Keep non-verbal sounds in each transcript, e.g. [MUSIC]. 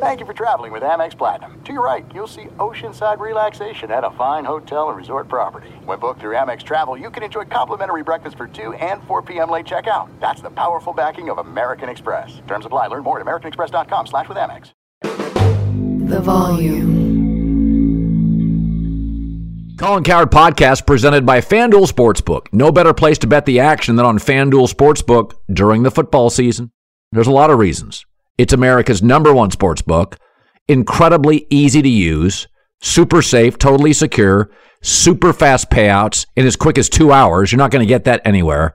Thank you for traveling with Amex Platinum. To your right, you'll see oceanside relaxation at a fine hotel and resort property. When booked through Amex Travel, you can enjoy complimentary breakfast for 2 and 4 p.m. late checkout. That's the powerful backing of American Express. Terms apply. Learn more at americanexpress.com slash with Amex. The volume. Colin Cowherd podcast presented by FanDuel Sportsbook. No better place to bet the action than on FanDuel Sportsbook during the football season. There's a lot of reasons. It's America's number one sports book, incredibly easy to use, super safe, totally secure, super fast payouts in as quick as two hours. You're not going to get that anywhere.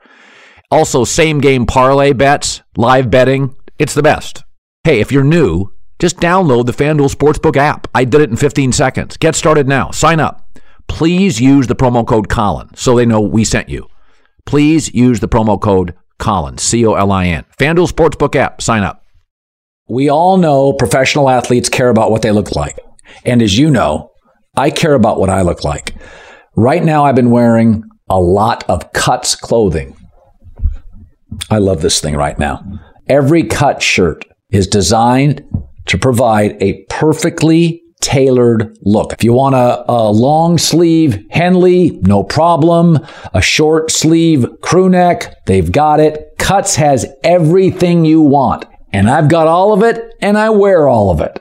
Also, same game parlay bets, live betting. It's the best. Hey, if you're new, just download the FanDuel Sportsbook app. I did it in 15 seconds. Get started now. Sign up. Please use the promo code Colin so they know we sent you. Please use the promo code Colin, C O L I N. FanDuel Sportsbook app. Sign up. We all know professional athletes care about what they look like. And as you know, I care about what I look like. Right now, I've been wearing a lot of cuts clothing. I love this thing right now. Every cut shirt is designed to provide a perfectly tailored look. If you want a, a, long sleeve Henley, no problem. A short sleeve crew neck, they've got it. Cuts has everything you want and I've got all of it and I wear all of it.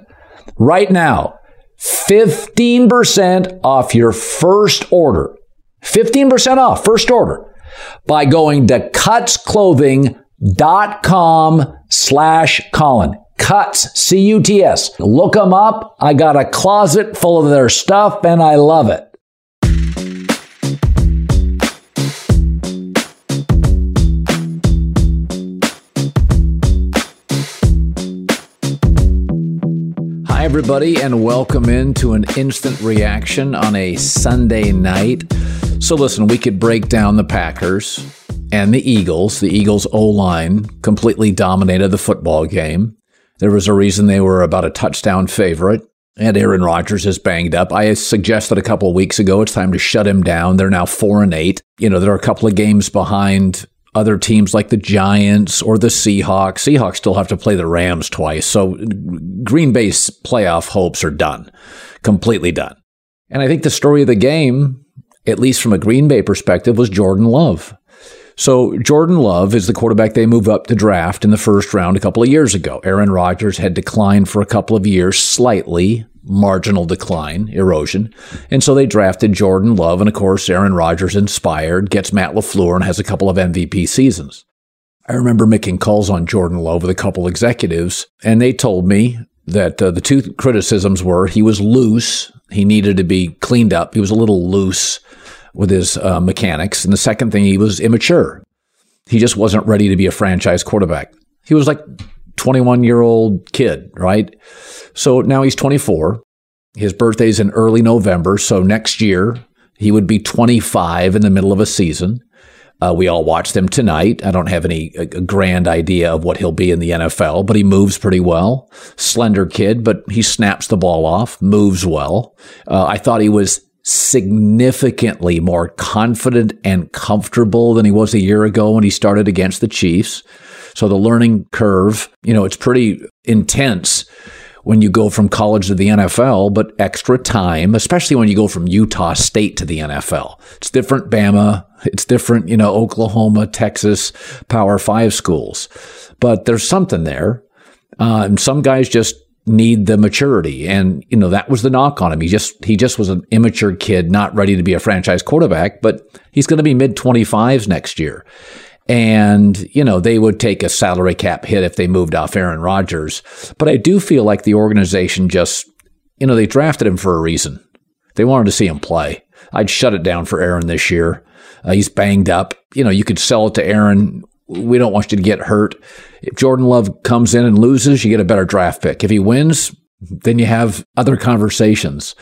Right now, 15% off your first order. 15% off first order by going to cutsclothing.com slash Colin. Cuts, C-U-T-S. Look them up. I got a closet full of their stuff and I love it. Everybody, and welcome into an instant reaction on a Sunday night. So, listen, we could break down the Packers and the Eagles. The Eagles' O line completely dominated the football game. There was a reason they were about a touchdown favorite. And Aaron Rodgers is banged up. I suggested a couple weeks ago it's time to shut him down. They're now four and eight. You know, they're a couple of games behind other teams like the Giants or the Seahawks. Seahawks still have to play the Rams twice. So Green Bay's playoff hopes are done, completely done. And I think the story of the game, at least from a Green Bay perspective, was Jordan Love. So Jordan Love is the quarterback they moved up to draft in the first round a couple of years ago. Aaron Rodgers had declined for a couple of years slightly marginal decline, erosion. And so they drafted Jordan Love. And of course, Aaron Rodgers inspired, gets Matt LaFleur, and has a couple of MVP seasons. I remember making calls on Jordan Love with a couple executives, and they told me that uh, the two criticisms were he was loose, he needed to be cleaned up, he was a little loose with his uh, mechanics. And the second thing, he was immature. He just wasn't ready to be a franchise quarterback. He was like 21 year old kid, right? So now he's 24. His birthday's in early November. So next year, he would be 25 in the middle of a season. Uh, we all watched him tonight. I don't have any a grand idea of what he'll be in the NFL, but he moves pretty well. Slender kid, but he snaps the ball off, moves well. Uh, I thought he was significantly more confident and comfortable than he was a year ago when he started against the Chiefs. So the learning curve, you know, it's pretty intense when you go from college to the NFL, but extra time, especially when you go from Utah State to the NFL. It's different Bama, it's different, you know, Oklahoma, Texas, Power Five schools. But there's something there. Uh, and some guys just need the maturity. And, you know, that was the knock on him. He just, he just was an immature kid, not ready to be a franchise quarterback, but he's going to be mid 25s next year. And, you know, they would take a salary cap hit if they moved off Aaron Rodgers. But I do feel like the organization just, you know, they drafted him for a reason. They wanted to see him play. I'd shut it down for Aaron this year. Uh, he's banged up. You know, you could sell it to Aaron. We don't want you to get hurt. If Jordan Love comes in and loses, you get a better draft pick. If he wins, then you have other conversations.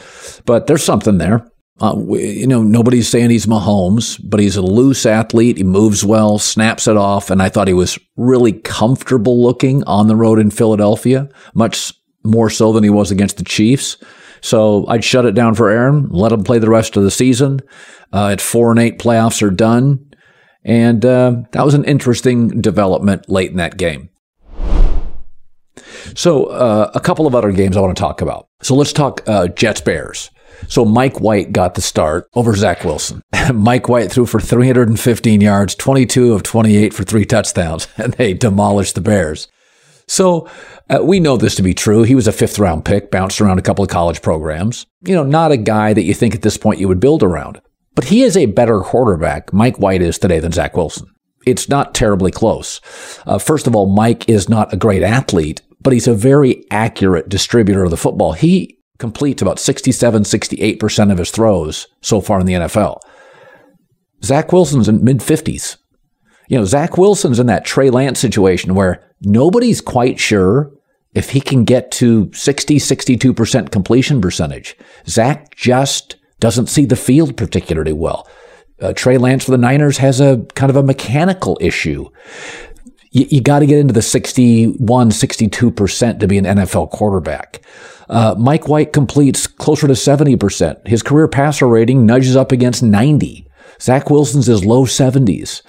But there's something there. Uh, you know, nobody's saying he's Mahomes, but he's a loose athlete. He moves well, snaps it off, and I thought he was really comfortable looking on the road in Philadelphia, much more so than he was against the Chiefs. So I'd shut it down for Aaron, let him play the rest of the season. Uh, at four and eight, playoffs are done, and uh, that was an interesting development late in that game. So, uh, a couple of other games I want to talk about. So, let's talk uh, Jets Bears. So, Mike White got the start over Zach Wilson. [LAUGHS] Mike White threw for 315 yards, 22 of 28 for three touchdowns, [LAUGHS] and they demolished the Bears. So, uh, we know this to be true. He was a fifth round pick, bounced around a couple of college programs. You know, not a guy that you think at this point you would build around. But he is a better quarterback, Mike White is today, than Zach Wilson. It's not terribly close. Uh, first of all, Mike is not a great athlete, but he's a very accurate distributor of the football. He completes about 67, 68% of his throws so far in the NFL. Zach Wilson's in mid 50s. You know, Zach Wilson's in that Trey Lance situation where nobody's quite sure if he can get to 60, 62% completion percentage. Zach just doesn't see the field particularly well. Uh, Trey Lance for the Niners has a kind of a mechanical issue. You, you got to get into the 61, 62% to be an NFL quarterback. Uh, Mike White completes closer to 70%. His career passer rating nudges up against 90. Zach Wilson's is low 70s.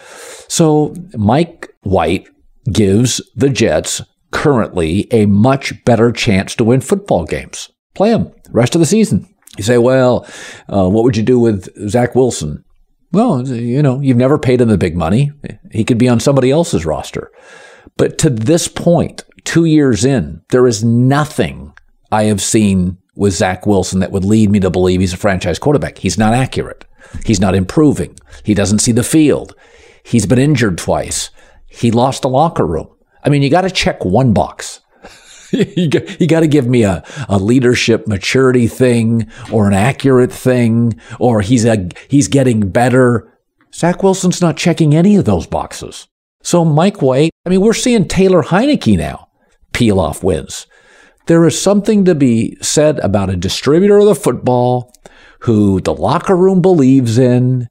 So Mike White gives the Jets currently a much better chance to win football games. Play them rest of the season. You say, well, uh, what would you do with Zach Wilson? Well, you know, you've never paid him the big money. He could be on somebody else's roster. But to this point, two years in, there is nothing I have seen with Zach Wilson that would lead me to believe he's a franchise quarterback. He's not accurate. He's not improving. He doesn't see the field. He's been injured twice. He lost a locker room. I mean, you got to check one box. [LAUGHS] you got, you got to give me a, a leadership maturity thing or an accurate thing or he's a, he's getting better. Zach Wilson's not checking any of those boxes. So Mike White, I mean, we're seeing Taylor Heinicke now peel off wins. There is something to be said about a distributor of the football who the locker room believes in,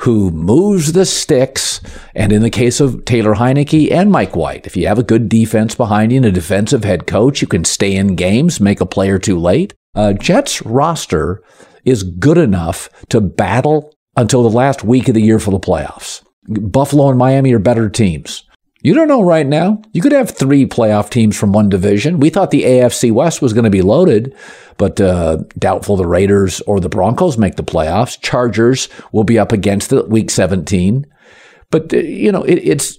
who moves the sticks. And in the case of Taylor Heinicke and Mike White, if you have a good defense behind you and a defensive head coach, you can stay in games, make a play or two late. Uh, Jets roster is good enough to battle until the last week of the year for the playoffs. Buffalo and Miami are better teams. You don't know right now. You could have three playoff teams from one division. We thought the AFC West was going to be loaded, but uh, doubtful the Raiders or the Broncos make the playoffs. Chargers will be up against it week 17. But, uh, you know, it, it's,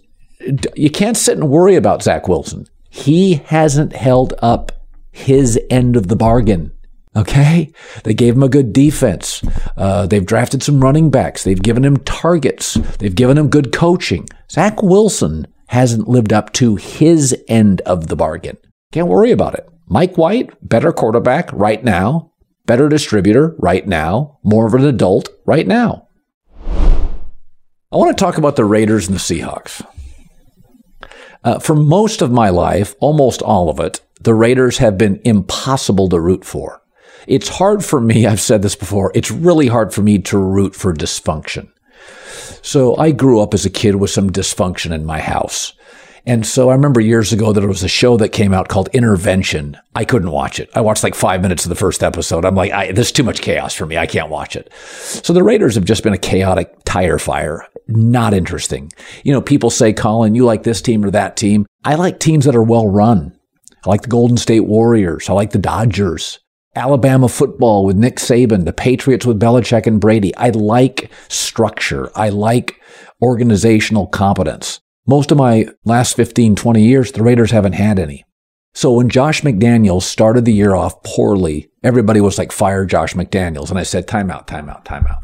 you can't sit and worry about Zach Wilson. He hasn't held up his end of the bargain. Okay. They gave him a good defense. Uh, they've drafted some running backs. They've given him targets. They've given him good coaching. Zach Wilson hasn't lived up to his end of the bargain. Can't worry about it. Mike White, better quarterback right now, better distributor right now, more of an adult right now. I want to talk about the Raiders and the Seahawks. Uh, for most of my life, almost all of it, the Raiders have been impossible to root for. It's hard for me, [LAUGHS] I've said this before, it's really hard for me to root for dysfunction. So I grew up as a kid with some dysfunction in my house. And so I remember years ago that there was a show that came out called Intervention. I couldn't watch it. I watched like five minutes of the first episode. I'm like, I, this is too much chaos for me. I can't watch it. So the Raiders have just been a chaotic tire fire. Not interesting. You know, people say, Colin, you like this team or that team. I like teams that are well run. I like the Golden State Warriors. I like the Dodgers. Alabama football with Nick Saban, the Patriots with Belichick and Brady. I like structure. I like organizational competence. Most of my last 15, 20 years, the Raiders haven't had any. So when Josh McDaniels started the year off poorly, everybody was like, fire Josh McDaniels. And I said, timeout, timeout, timeout.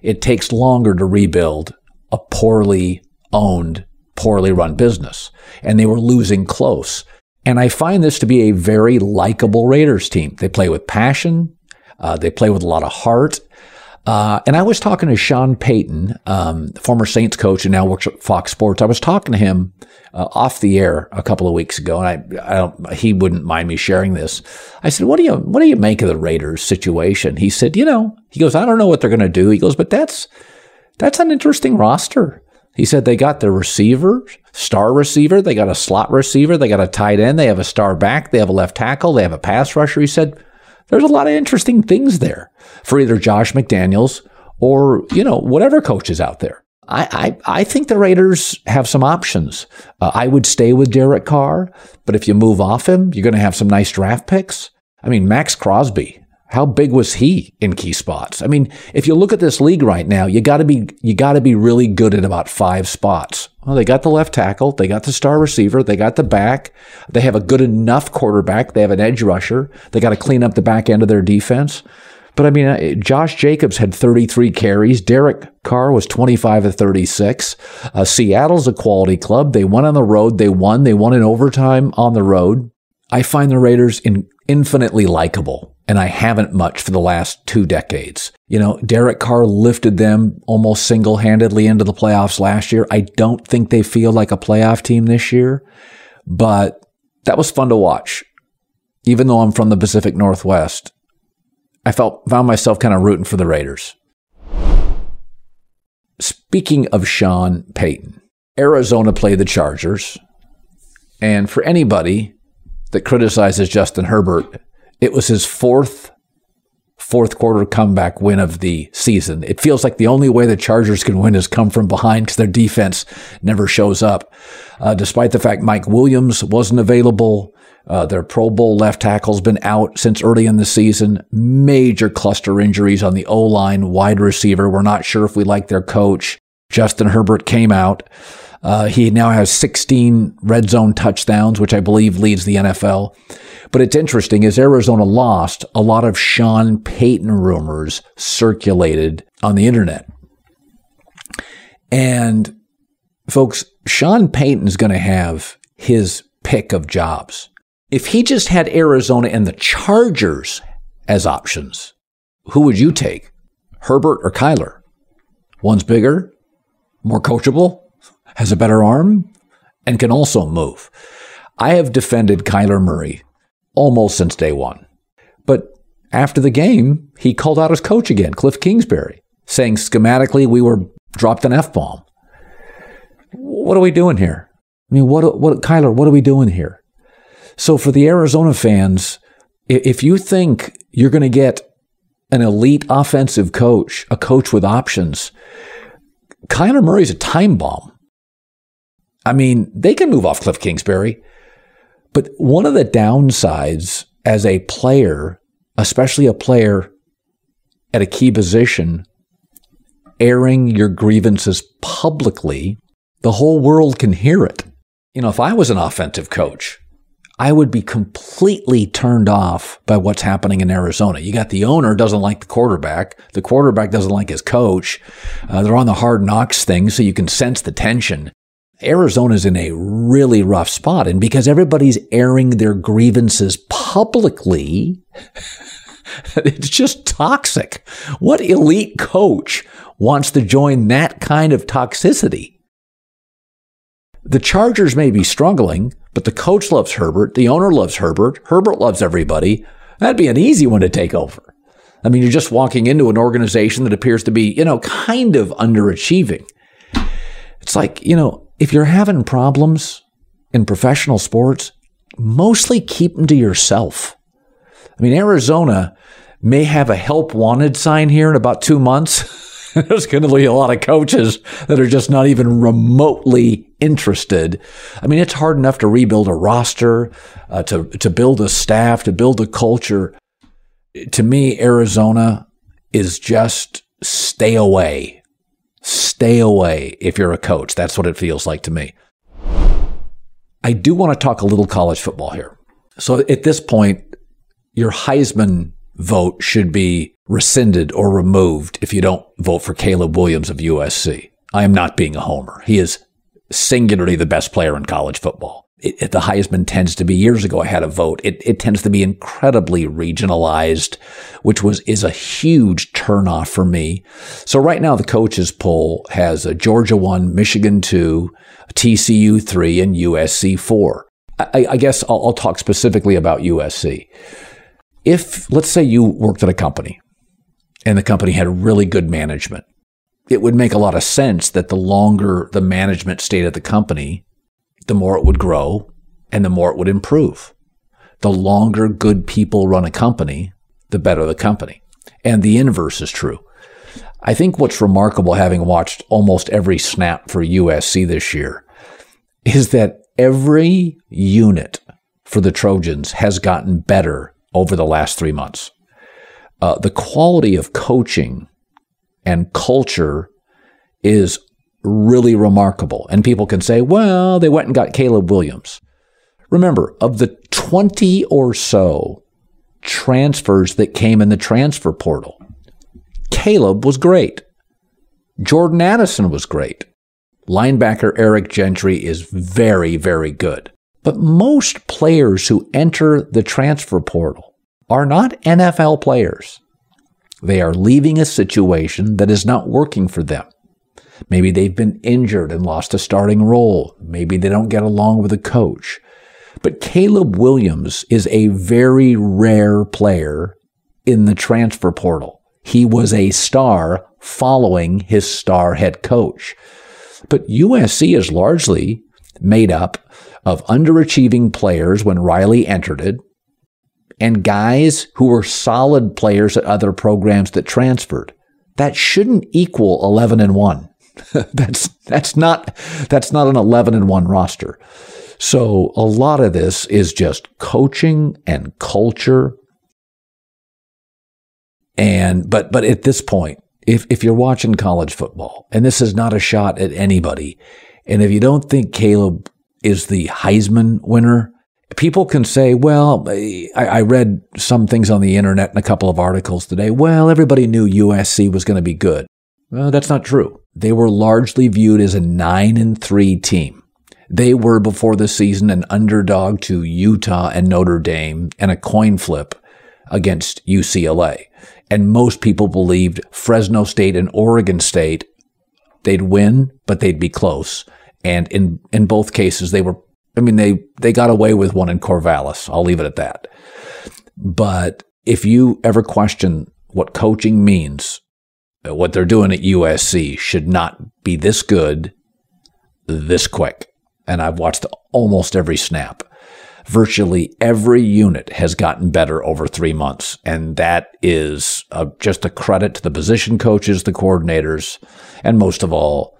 It takes longer to rebuild a poorly owned, poorly run business. And they were losing close. And I find this to be a very likable Raiders team. They play with passion. Uh, they play with a lot of heart. Uh, and I was talking to Sean Payton, um, former Saints coach and now works at Fox Sports. I was talking to him uh, off the air a couple of weeks ago, and I, I he wouldn't mind me sharing this. I said, "What do you what do you make of the Raiders situation?" He said, "You know," he goes, "I don't know what they're going to do." He goes, "But that's that's an interesting roster." He said they got the receiver, star receiver, they got a slot receiver, they got a tight end, they have a star back, they have a left tackle, they have a pass rusher. He said there's a lot of interesting things there for either Josh McDaniels or, you know, whatever coach is out there. I, I, I think the Raiders have some options. Uh, I would stay with Derek Carr, but if you move off him, you're going to have some nice draft picks. I mean, Maxx Crosby, how big was he in key spots? I mean, if you look at this league right now, you got to be you got to be really good at about five spots. Well, they got the left tackle, they got the star receiver, they got the back, they have a good enough quarterback, they have an edge rusher, they got to clean up the back end of their defense. But I mean, uh, Josh Jacobs had 33 carries. Derek Carr was 25 of 36. Uh, Seattle's a quality club. They went on the road. They won. They won in overtime on the road. I find the Raiders in, infinitely likable, and I haven't much for the last two decades. You know, Derek Carr lifted them almost single handedly into the playoffs last year. I don't think they feel like a playoff team this year, but that was fun to watch. Even though I'm from the Pacific Northwest, I felt found myself kind of rooting for the Raiders. Speaking of Sean Payton, Arizona played the Chargers. And for anybody that criticizes Justin Herbert, it was his fourth fourth quarter comeback win of the season. It feels like the only way the Chargers can win is come from behind because their defense never shows up. Uh, despite the fact Mike Williams wasn't available, uh, their Pro Bowl left tackle's been out since early in the season. Major cluster injuries on the O line, wide receiver. We're not sure if we like their coach. Justin Herbert came out. Uh, he now has 16 red zone touchdowns, which I believe leads the NFL. But it's interesting as Arizona lost, a lot of Sean Payton rumors circulated on the internet. And folks, Sean Payton is going to have his pick of jobs. If he just had Arizona and the Chargers as options, who would you take? Herbert or Kyler? One's bigger, more coachable, has a better arm, and can also move. I have defended Kyler Murray almost since day one. But after the game, he called out his coach again, Cliff Kingsbury, saying schematically we were dropped an F bomb. What are we doing here? I mean, what, what, Kyler, what are we doing here? So for the Arizona fans, if you think you're going to get an elite offensive coach, a coach with options, Kyler Murray's a time bomb. I mean, they can move off Cliff Kingsbury, but one of the downsides as a player, especially a player at a key position, airing your grievances publicly, the whole world can hear it. You know, if I was an offensive coach, I would be completely turned off by what's happening in Arizona. You got the owner doesn't like the quarterback. The quarterback doesn't like his coach. Uh, they're on the hard knocks thing, so you can sense the tension. Arizona's in a really rough spot. And because everybody's airing their grievances publicly, [LAUGHS] it's just toxic. What elite coach wants to join that kind of toxicity? The Chargers may be struggling, but the coach loves Herbert. The owner loves Herbert. Herbert loves everybody. That'd be an easy one to take over. I mean, you're just walking into an organization that appears to be, you know, kind of underachieving. It's like, you know, if you're having problems in professional sports, mostly keep them to yourself. I mean, Arizona may have a help wanted sign here in about two months. [LAUGHS] [LAUGHS] There's going to be a lot of coaches that are just not even remotely interested. I mean, it's hard enough to rebuild a roster, uh, to to build a staff, to build a culture. To me, Arizona is just stay away. Stay away if you're a coach. That's what it feels like to me. I do want to talk a little college football here. So at this point, your Heisman vote should be rescinded or removed if you don't vote for Caleb Williams of USC. I am not being a homer. He is singularly the best player in college football. It, it, the Heisman tends to be years ago. I had a vote. It, it tends to be incredibly regionalized, which was is a huge turnoff for me. So right now the coaches poll has a Georgia one, Michigan two, TCU three, and USC four. I, I guess I'll, I'll talk specifically about USC if, let's say, you worked at a company and the company had really good management, it would make a lot of sense that the longer the management stayed at the company, the more it would grow and the more it would improve. The longer good people run a company, the better the company. And the inverse is true. I think what's remarkable, having watched almost every snap for USC this year, is that every unit for the Trojans has gotten better over the last three months. Uh, the quality of coaching and culture is really remarkable. And people can say, well, they went and got Caleb Williams. Remember, of the 20 or so transfers that came in the transfer portal, Caleb was great. Jordan Addison was great. Linebacker Eric Gentry is very, very good. But most players who enter the transfer portal are not NFL players. They are leaving a situation that is not working for them. Maybe they've been injured and lost a starting role. Maybe they don't get along with a coach. But Caleb Williams is a very rare player in the transfer portal. He was a star following his star head coach. But USC is largely made up of underachieving players when Riley entered it and guys who were solid players at other programs that transferred. That shouldn't equal 11 and 1. [LAUGHS] that's that's not that's not an 11 and 1 roster. So a lot of this is just coaching and culture. And but but at this point, if if you're watching college football, and this is not a shot at anybody, and if you don't think Caleb is the Heisman winner, people can say, well, I, I, read some things on the internet and a couple of articles today. Well, everybody knew USC was going to be good. Well, that's not true. They were largely viewed as a nine and three team. They were before the season an underdog to Utah and Notre Dame and a coin flip against UCLA. And most people believed Fresno State and Oregon State, they'd win, but they'd be close. And in, in both cases, they were, I mean, they, they got away with one in Corvallis. I'll leave it at that. But if you ever question what coaching means, uh, what they're doing at USC should not be this good this quick and I've watched almost every snap. Virtually every unit has gotten better over three months. And that is a, just a credit to the position coaches, the coordinators, and most of all,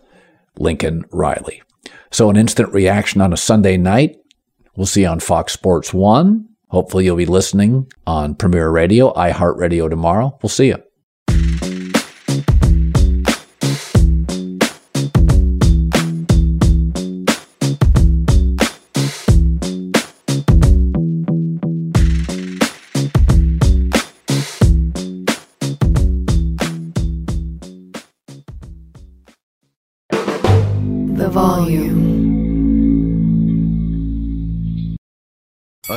Lincoln Riley. So, an instant reaction on a Sunday night, we'll see on Fox Sports 1. Hopefully, you'll be listening on Premier Radio, iHeartRadio tomorrow. We'll see you.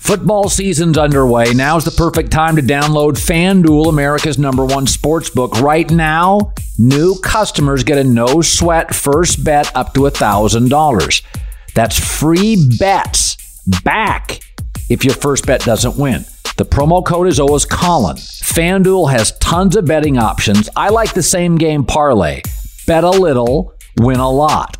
Football season's underway. Now's the perfect time to download FanDuel, America's number one sports book. Right now, new customers get a no sweat first bet up to $1,000. That's free bets back if your first bet doesn't win. The promo code is always Colin. FanDuel has tons of betting options. I like the same game parlay. Bet a little, win a lot.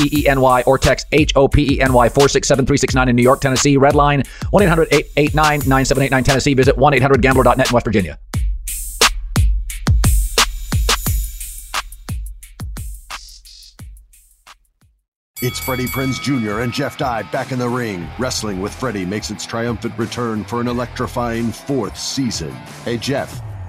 1-877-HOPENY or text HOPENY 467-369 in New York, Tennessee. Red line 1-800-889-9789 Tennessee. Visit 1-800-GAMBLER.net in West Virginia. It's Freddie Prinze Jr. and Jeff Dye back in the ring. Wrestling with Freddie makes its triumphant return for an electrifying fourth season. Hey, Jeff,